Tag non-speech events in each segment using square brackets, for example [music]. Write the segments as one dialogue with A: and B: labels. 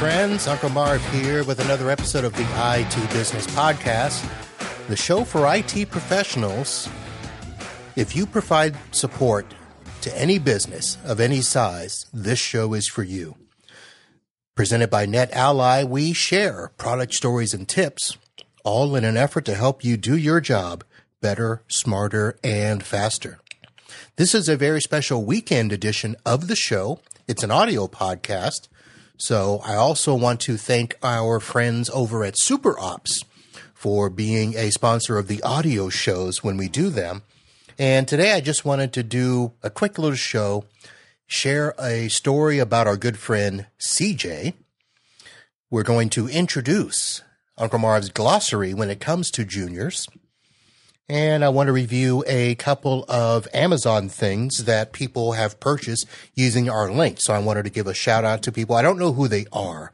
A: friends. Uncle Marv here with another episode of the IT Business Podcast, the show for IT professionals. If you provide support to any business of any size, this show is for you. Presented by NetAlly, we share product stories and tips, all in an effort to help you do your job better, smarter, and faster. This is a very special weekend edition of the show. It's an audio podcast. So I also want to thank our friends over at SuperOps for being a sponsor of the audio shows when we do them. And today I just wanted to do a quick little show, share a story about our good friend CJ. We're going to introduce Uncle Marv's glossary when it comes to juniors and I want to review a couple of Amazon things that people have purchased using our link. So I wanted to give a shout out to people. I don't know who they are,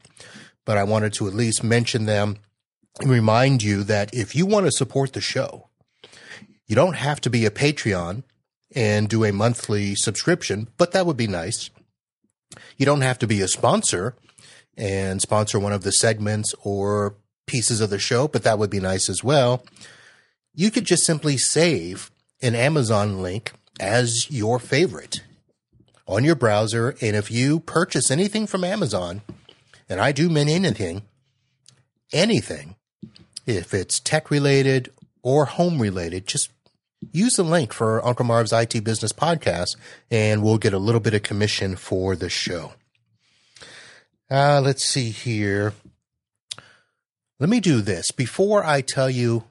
A: but I wanted to at least mention them and remind you that if you want to support the show, you don't have to be a Patreon and do a monthly subscription, but that would be nice. You don't have to be a sponsor and sponsor one of the segments or pieces of the show, but that would be nice as well you could just simply save an Amazon link as your favorite on your browser. And if you purchase anything from Amazon, and I do mean anything, anything, if it's tech related or home related, just use the link for Uncle Marv's IT Business Podcast, and we'll get a little bit of commission for the show. Uh, let's see here. Let me do this before I tell you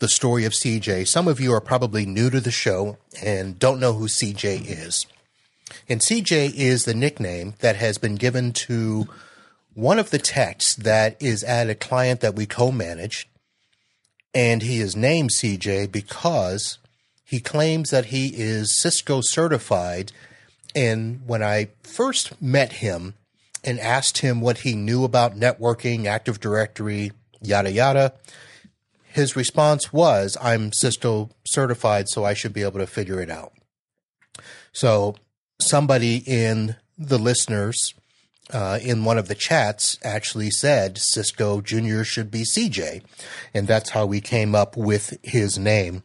A: the story of CJ. Some of you are probably new to the show and don't know who CJ is. And CJ is the nickname that has been given to one of the techs that is at a client that we co manage. And he is named CJ because he claims that he is Cisco certified. And when I first met him and asked him what he knew about networking, Active Directory, yada, yada, his response was, I'm Cisco certified, so I should be able to figure it out. So somebody in the listeners uh, in one of the chats actually said Cisco Junior should be CJ, and that's how we came up with his name.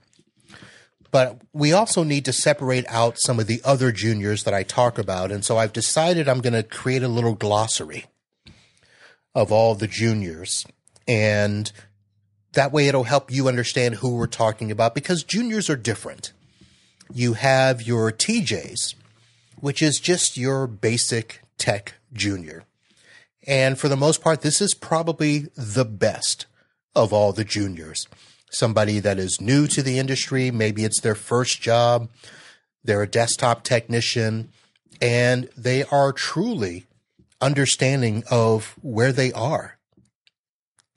A: But we also need to separate out some of the other juniors that I talk about, and so I've decided I'm going to create a little glossary of all the juniors and that way it'll help you understand who we're talking about because juniors are different. You have your TJs, which is just your basic tech junior. And for the most part, this is probably the best of all the juniors. Somebody that is new to the industry, maybe it's their first job, they're a desktop technician, and they are truly understanding of where they are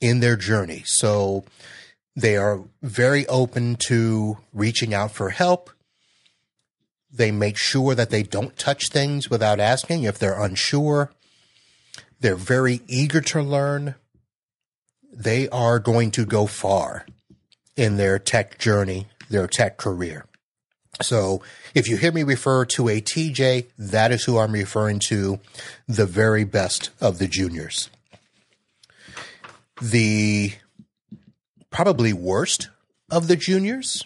A: in their journey. So they are very open to reaching out for help. They make sure that they don't touch things without asking if they're unsure. They're very eager to learn. They are going to go far in their tech journey, their tech career. So if you hear me refer to a TJ, that is who I'm referring to, the very best of the juniors the probably worst of the juniors,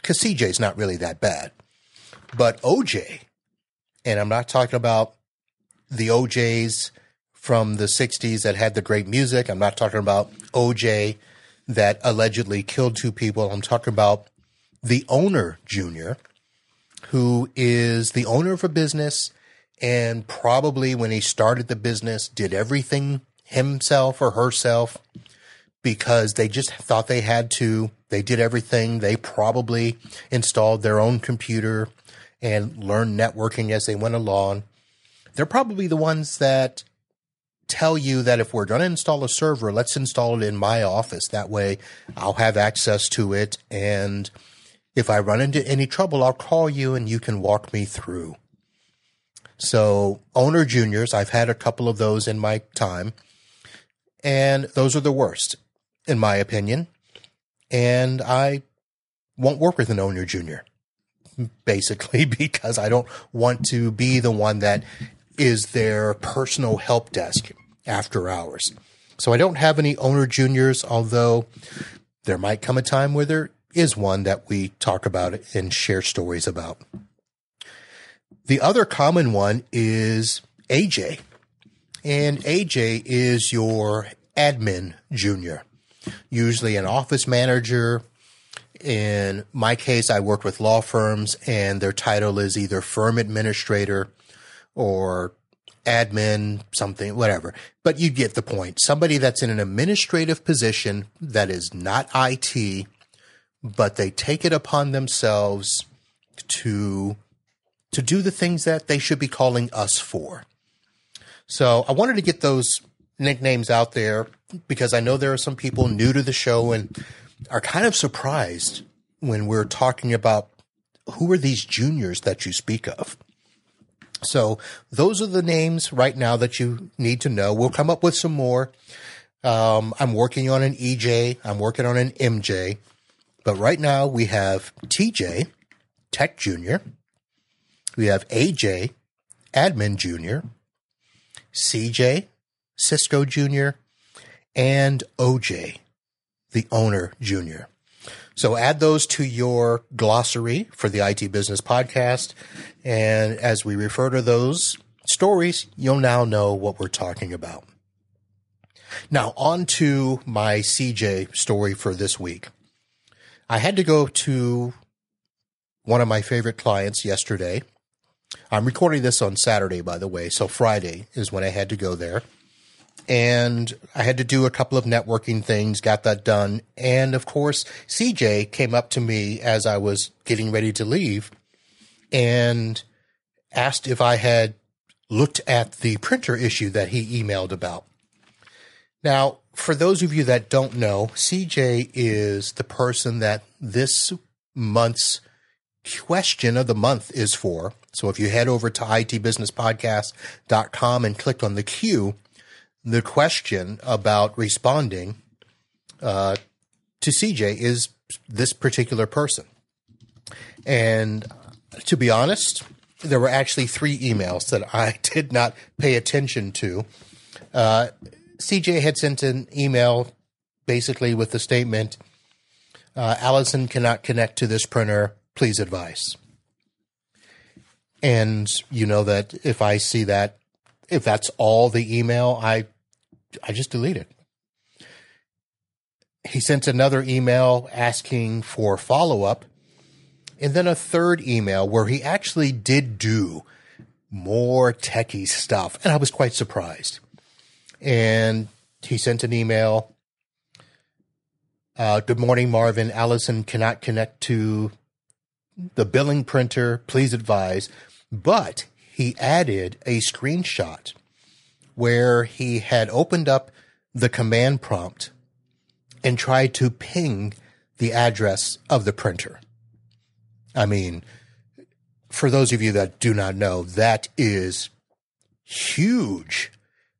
A: because CJ's not really that bad, but OJ, and I'm not talking about the OJs from the 60s that had the great music. I'm not talking about OJ that allegedly killed two people. I'm talking about the owner, Junior, who is the owner of a business and probably when he started the business did everything himself or herself because they just thought they had to. They did everything. They probably installed their own computer and learned networking as they went along. They're probably the ones that tell you that if we're going to install a server, let's install it in my office. That way I'll have access to it. And if I run into any trouble, I'll call you and you can walk me through. So owner juniors, I've had a couple of those in my time and those are the worst, in my opinion. And I won't work with an owner junior, basically, [laughs] because I don't want to be the one that is their personal help desk after hours. So I don't have any owner juniors, although there might come a time where there is one that we talk about and share stories about. The other common one is AJ. And AJ is your admin junior, usually an office manager. In my case, I work with law firms and their title is either firm administrator or admin, something, whatever. But you get the point. Somebody that's in an administrative position that is not IT, but they take it upon themselves to to do the things that they should be calling us for. So I wanted to get those nicknames out there because I know there are some people new to the show and are kind of surprised when we're talking about who are these juniors that you speak of. So those are the names right now that you need to know. We'll come up with some more. Um, I'm working on an EJ. I'm working on an MJ. But right now we have TJ, Tech Junior. We have AJ, Admin Junior. CJ, Cisco Jr., and OJ, the owner Jr. So add those to your glossary for the IT Business Podcast. And as we refer to those stories, you'll now know what we're talking about. Now, on to my CJ story for this week. I had to go to one of my favorite clients yesterday I'm recording this on Saturday, by the way. So Friday is when I had to go there. And I had to do a couple of networking things, got that done. And of course, CJ came up to me as I was getting ready to leave and asked if I had looked at the printer issue that he emailed about. Now, for those of you that don't know, CJ is the person that this month's question of the month is for. So if you head over to itbusinesspodcast.com and click on the queue, the question about responding uh, to CJ is this particular person. And to be honest, there were actually three emails that [laughs] I did not pay attention to. Uh, CJ had sent an email basically with the statement uh, Allison cannot connect to this printer. Please advise. And you know that if I see that, if that's all the email, I, I just delete it. He sent another email asking for follow up and then a third email where he actually did do more techie stuff. And I was quite surprised. And he sent an email. Uh, good morning, Marvin. Allison cannot connect to the billing printer. Please advise. But he added a screenshot where he had opened up the command prompt and tried to ping the address of the printer. I mean, for those of you that do not know, that is huge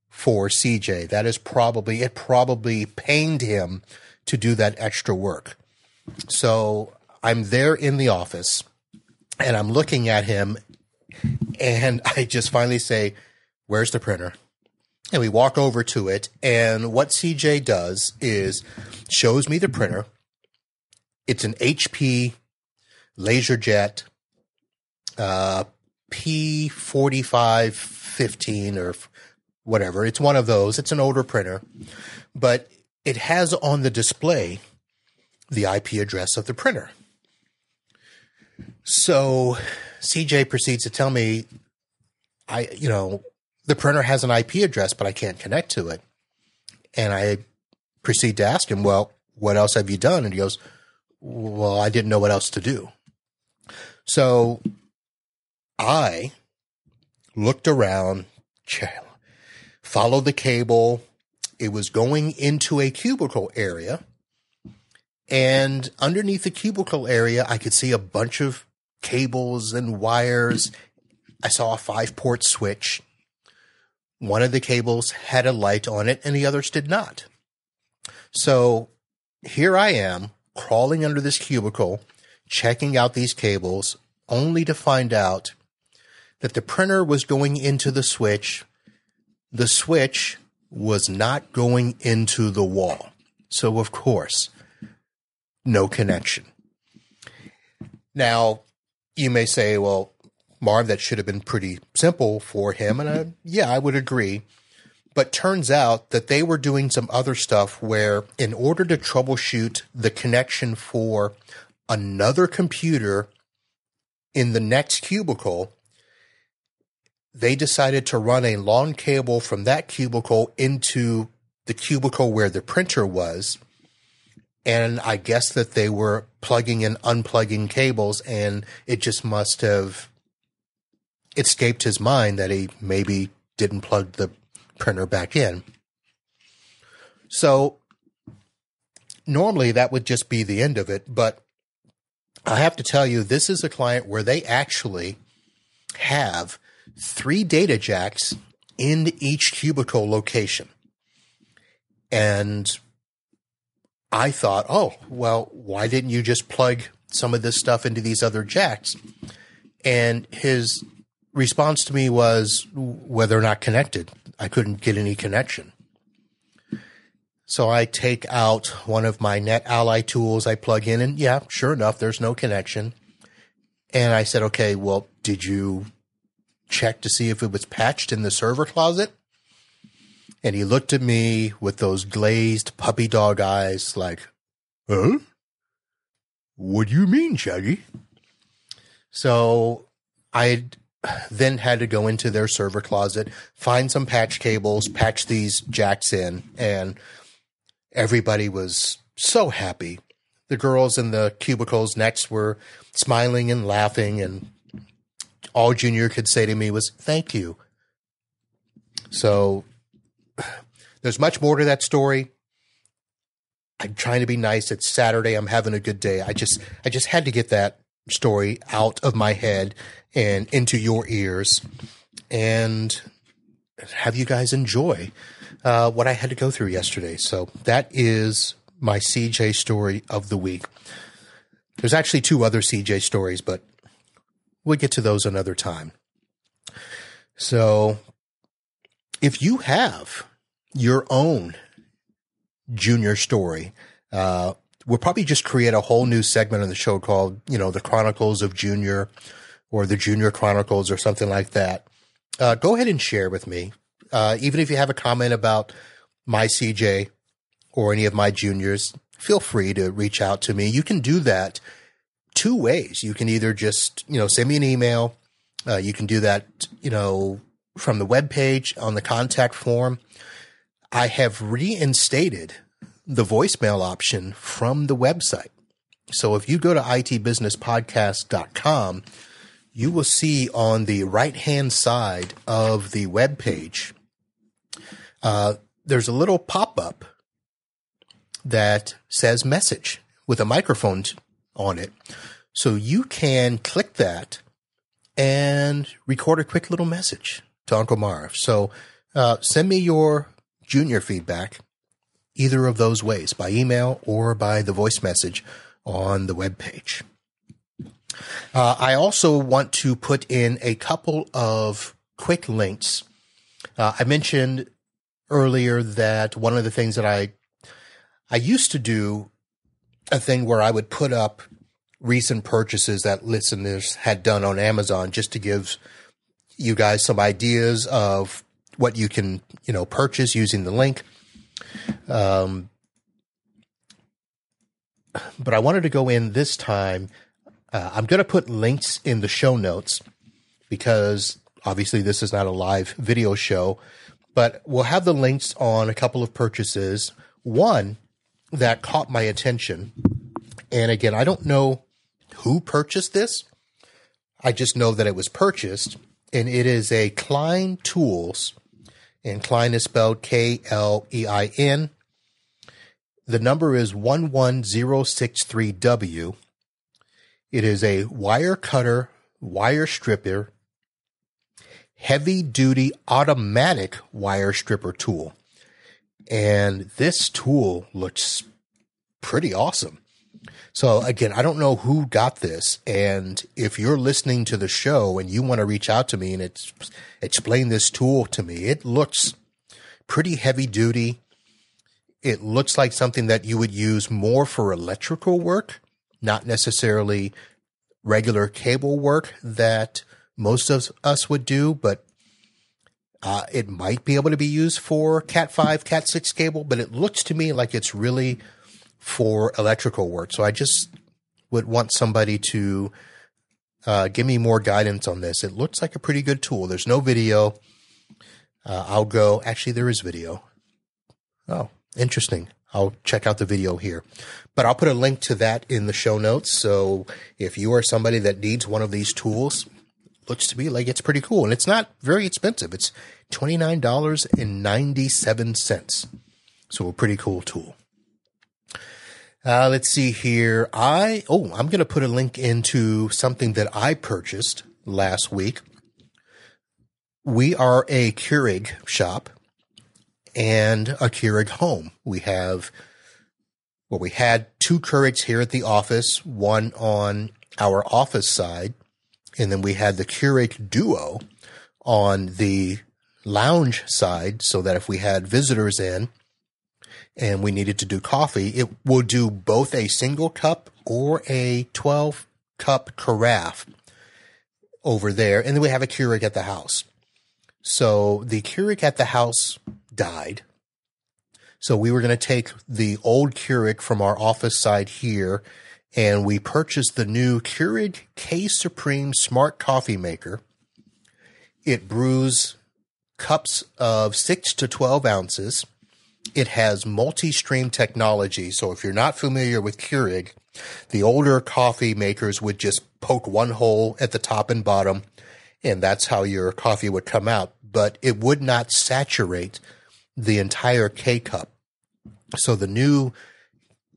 A: for CJ. That is probably, it probably pained him to do that extra work. So I'm there in the office and I'm looking at him and [laughs] I just finally say, Where's the printer? And we walk over to it. And what CJ does is shows me the printer. It's an HP LaserJet uh, P4515 or whatever. It's one of those. It's an older printer, but it has on the display the IP address of the printer. So CJ proceeds to tell me, I, you know, the printer has an IP address, but I can't connect to it. And I proceed to ask him, well, what else have you done? And he goes, well, I didn't know what else to do. So I looked around, followed the cable. It was going into a cubicle area. And underneath the cubicle area, I could see a bunch of cables and wires. I saw a five port switch. One of the cables had a light on it and the others did not. So here I am crawling under this cubicle, checking out these cables, only to find out that the printer was going into the switch. The switch was not going into the wall. So, of course, no connection. Now, you may say, well, Marv, that should have been pretty simple for him. And I, yeah, I would agree. But turns out that they were doing some other stuff where, in order to troubleshoot the connection for another computer in the next cubicle, they decided to run a long cable from that cubicle into the cubicle where the printer was. And I guess that they were plugging and unplugging cables, and it just must have escaped his mind that he maybe didn't plug the printer back in. So normally that would just be the end of it, but I have to tell you, this is a client where they actually have three data jacks in each cubicle location. And I thought, oh, well, why didn't you just plug some of this stuff into these other jacks? And his response to me was whether or not connected. I couldn't get any connection. So I take out one of my NetAlly tools, I plug in, and yeah, sure enough, there's no connection. And I said, okay, well, did you check to see if it was patched in the server closet. And he looked at me with those glazed puppy dog eyes, like, huh? What do you mean, Shaggy? So I then had to go into their server closet, find some patch cables, patch these jacks in, and everybody was so happy. The girls in the cubicles next were smiling and laughing and all Junior could say to me was, thank you. So there's much more to that story. I'm trying to be nice. It's Saturday. I'm having a good day. I just, I just had to get that story out of my head and into your ears and have you guys enjoy uh, what I had to go through yesterday. So that is my CJ story of the week. There's actually two other CJ stories, but We'll get to those another time. So, if you have your own junior story, uh, we'll probably just create a whole new segment on the show called, you know, the Chronicles of Junior or the Junior Chronicles or something like that. Uh, go ahead and share with me. Uh, even if you have a comment about my CJ or any of my juniors, feel free to reach out to me. You can do that two ways. You can either just, you know, send me an email. Uh, you can do that, you know, from the web page on the contact form. I have reinstated the voicemail option from the website. So if you go to itbusinesspodcast.com, you will see on the right hand side of the web page, uh, there's a little pop up that says message with a microphone on it. So you can click that and record a quick little message to Uncle Marv. So uh, send me your junior feedback either of those ways by email or by the voice message on the web page. Uh, I also want to put in a couple of quick links. Uh, I mentioned earlier that one of the things that I I used to do a thing where I would put up recent purchases that listeners had done on Amazon just to give you guys some ideas of what you can, you know, purchase using the link. Um, but I wanted to go in this time. Uh, I'm going to put links in the show notes because obviously this is not a live video show, but we'll have the links on a couple of purchases. One that caught my attention. And again, I don't know who purchased this. I just know that it was purchased, and it is a Klein Tools, and Klein is spelled K L E I N. The number is 11063W. It is a wire cutter, wire stripper, heavy duty automatic wire stripper tool. And this tool looks pretty awesome. So again, I don't know who got this. And if you're listening to the show and you want to reach out to me and it's, explain this tool to me, it looks pretty heavy duty. It looks like something that you would use more for electrical work, not necessarily regular cable work that most of us would do, but uh, it might be able to be used for Cat 5, Cat 6 cable, but it looks to me like it's really for electrical work. So I just would want somebody to uh, give me more guidance on this. It looks like a pretty good tool. There's no video. Uh, I'll go. Actually, there is video. Oh, interesting. I'll check out the video here. But I'll put a link to that in the show notes. So if you are somebody that needs one of these tools, looks to me like it's pretty cool. And it's not very expensive. It's $29.97. So a pretty cool tool. Uh, let's see here. I, oh, I'm going to put a link into something that I purchased last week. We are a Keurig shop and a Keurig home. We have, well, we had two Keurigs here at the office, one on our office side, and then we had the Keurig Duo on the lounge side so that if we had visitors in and we needed to do coffee, it will do both a single cup or a 12 cup carafe over there. And then we have a Keurig at the house. So the Keurig at the house died. So we were going to take the old Keurig from our office side here and we purchased the new Keurig K Supreme Smart Coffee Maker. It brews cups of 6 to 12 ounces. It has multi-stream technology. So if you're not familiar with Keurig, the older coffee makers would just poke one hole at the top and bottom, and that's how your coffee would come out. But it would not saturate the entire K cup. So the new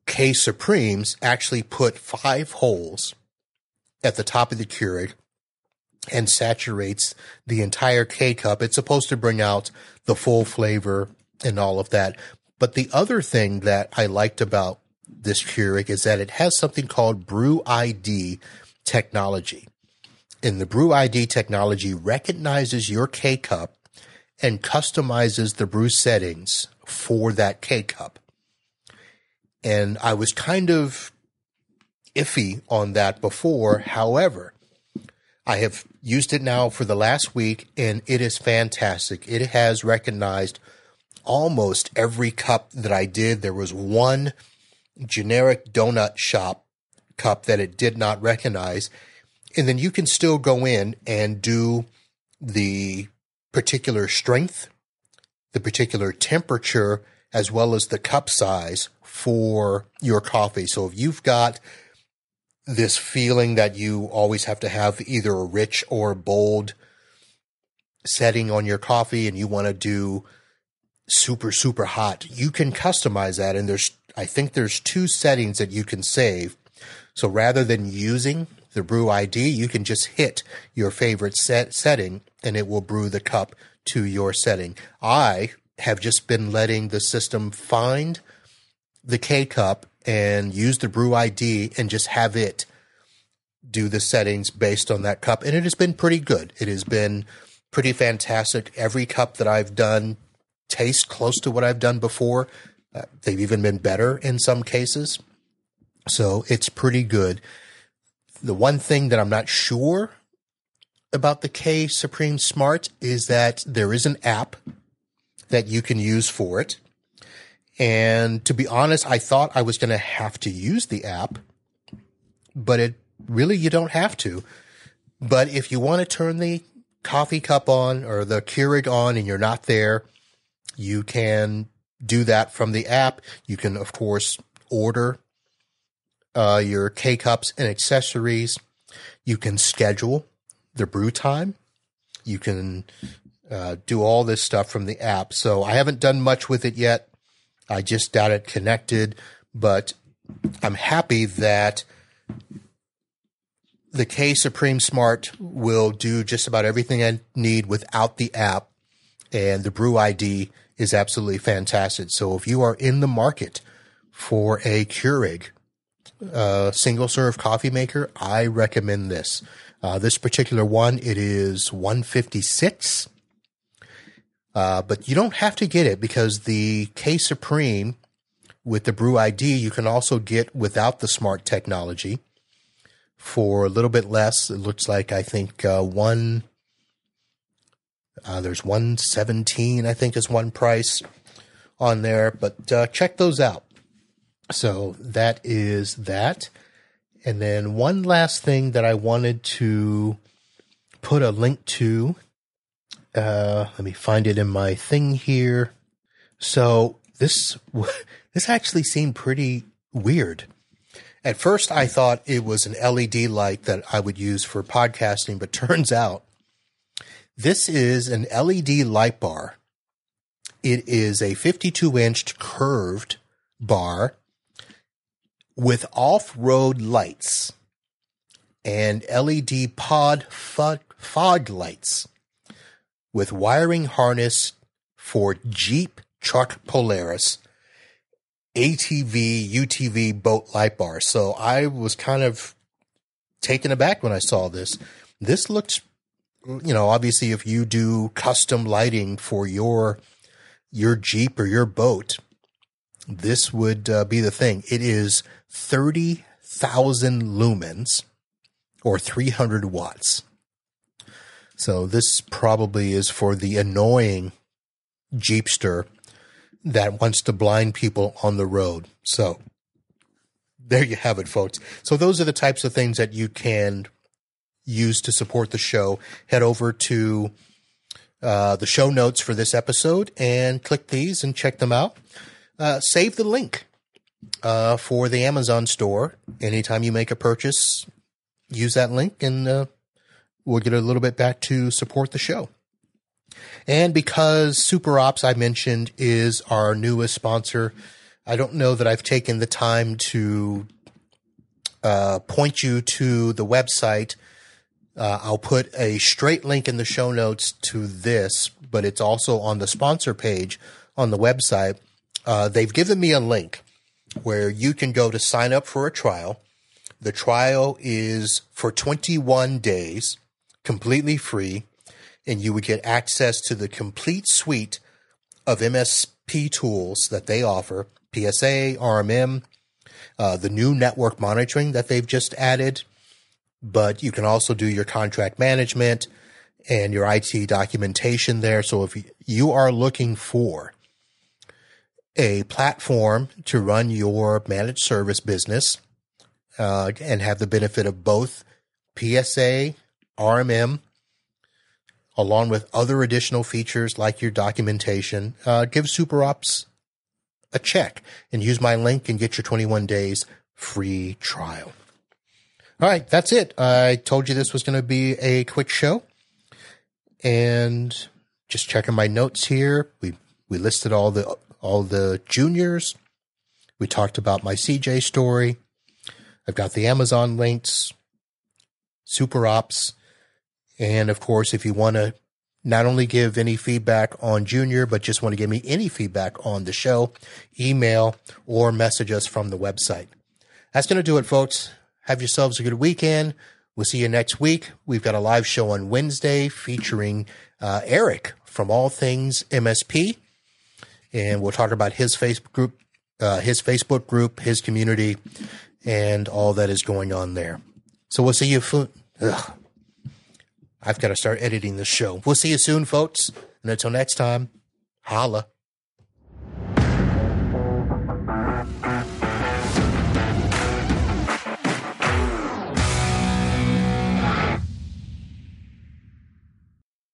A: K Supremes actually put five holes at the top of the Keurig and saturates the entire K cup. It's supposed to bring out the full flavor and all of that. But the other thing that I liked about this Keurig is that it has something called Brew ID technology. And the Brew ID technology recognizes your K cup and customizes the brew settings for that K cup. And I was kind of iffy on that before. However, I have used it now for the last week and it is fantastic. It has recognized almost every cup that I did. There was one generic donut shop cup that it did not recognize. And then you can still go in and do the particular strength, the particular temperature, as well as the cup size for your coffee. So if you've got this feeling that you always have to have either a rich or bold setting on your coffee and you want to do super, super hot, you can customize that. And there's, I think there's two settings that you can save. So rather than using the brew ID, you can just hit your favorite set setting and it will brew the cup to your setting. I have just been letting the system find the K cup and use the brew ID and just have it do the settings based on that cup. And it has been pretty good. It has been pretty fantastic. Every cup that I've done tastes close to what I've done before. Uh, they've even been better in some cases. So it's pretty good. The one thing that I'm not sure about the K Supreme Smart is that there is an app that you can use for it. And to be honest, I thought I was going to have to use the app, but it really, you don't have to. But if you want to turn the coffee cup on or the Keurig on and you're not there, you can do that from the app. You can, of course, order uh, your K cups and accessories. You can schedule the brew time. You can uh, do all this stuff from the app. So I haven't done much with it yet. I just got it connected, but I'm happy that the K Supreme Smart will do just about everything I need without the app, and the Brew ID is absolutely fantastic. So if you are in the market for a Keurig, uh, single serve coffee maker, I recommend this. Uh, this particular one, it is 156. Uh, but you don't have to get it because the K Supreme with the Brew ID, you can also get without the smart technology for a little bit less. It looks like I think uh, one. Uh, there's 117, I think, is one price on there, but uh, check those out. So that is that. And then one last thing that I wanted to put a link to. Uh, let me find it in my thing here. So this [laughs] this actually seemed pretty weird. At first, I thought it was an LED light that I would use for podcasting, but [laughs] turns out this is an LED light bar. It is a 52 inch curved bar with off road lights and LED pod fog, fog lights with wiring harness for Jeep Truck Polaris ATV UTV boat light bar. So I was kind of taken aback when I saw this. This looks, you know, obviously if you do custom lighting for your your Jeep or your boat, this would uh, be the thing. It is 30,000 lumens or 300 watts. So this probably is for the annoying Jeepster that wants to blind people on the road. So there you have it, folks. So those are the types of things that you can use to support the show. Head over to uh, the show notes for this episode and click these and check them out. Uh, save the link uh, for the Amazon store. Anytime you make a purchase, use that link and uh, we'll get a little bit back to support the show. And because SuperOps, I mentioned, is our newest sponsor, I don't know that I've taken the time to uh, point you to the website. Uh, I'll put a straight link in the show notes to this, but it's also on the sponsor page on the website. Uh, they've given me a link where you can go to sign up for a trial. The trial is for 21 days, completely free, and you would get access to the complete suite of MSP tools that they offer PSA, RMM, uh, the new network monitoring that they've just added. But you can also do your contract management and your IT documentation there. So if you are looking for a platform to run your managed service business uh, and have the benefit of both PSA, RMM, along with other additional features like your documentation, uh, give SuperOps a check and use my link and get your 21 days free trial. All right, that's it. I told you this was going to be a quick show. And just checking my notes here, we we listed all the all the juniors. We talked about my CJ story. I've got the Amazon links, SuperOps, and of course, if you want to not only give any feedback on Junior, but just want to give me any feedback on the show, email or message us from the website. That's going to do it, folks. Have yourselves a good weekend. We'll see you next week. We've got a live show on Wednesday featuring uh, Eric from All Things MSP and we'll talk about his Facebook group, uh, his Facebook group, his community, and all that is going on there. So we'll see you. Ugh. I've got to start editing this show. We'll see you soon, folks. And until next time, holla.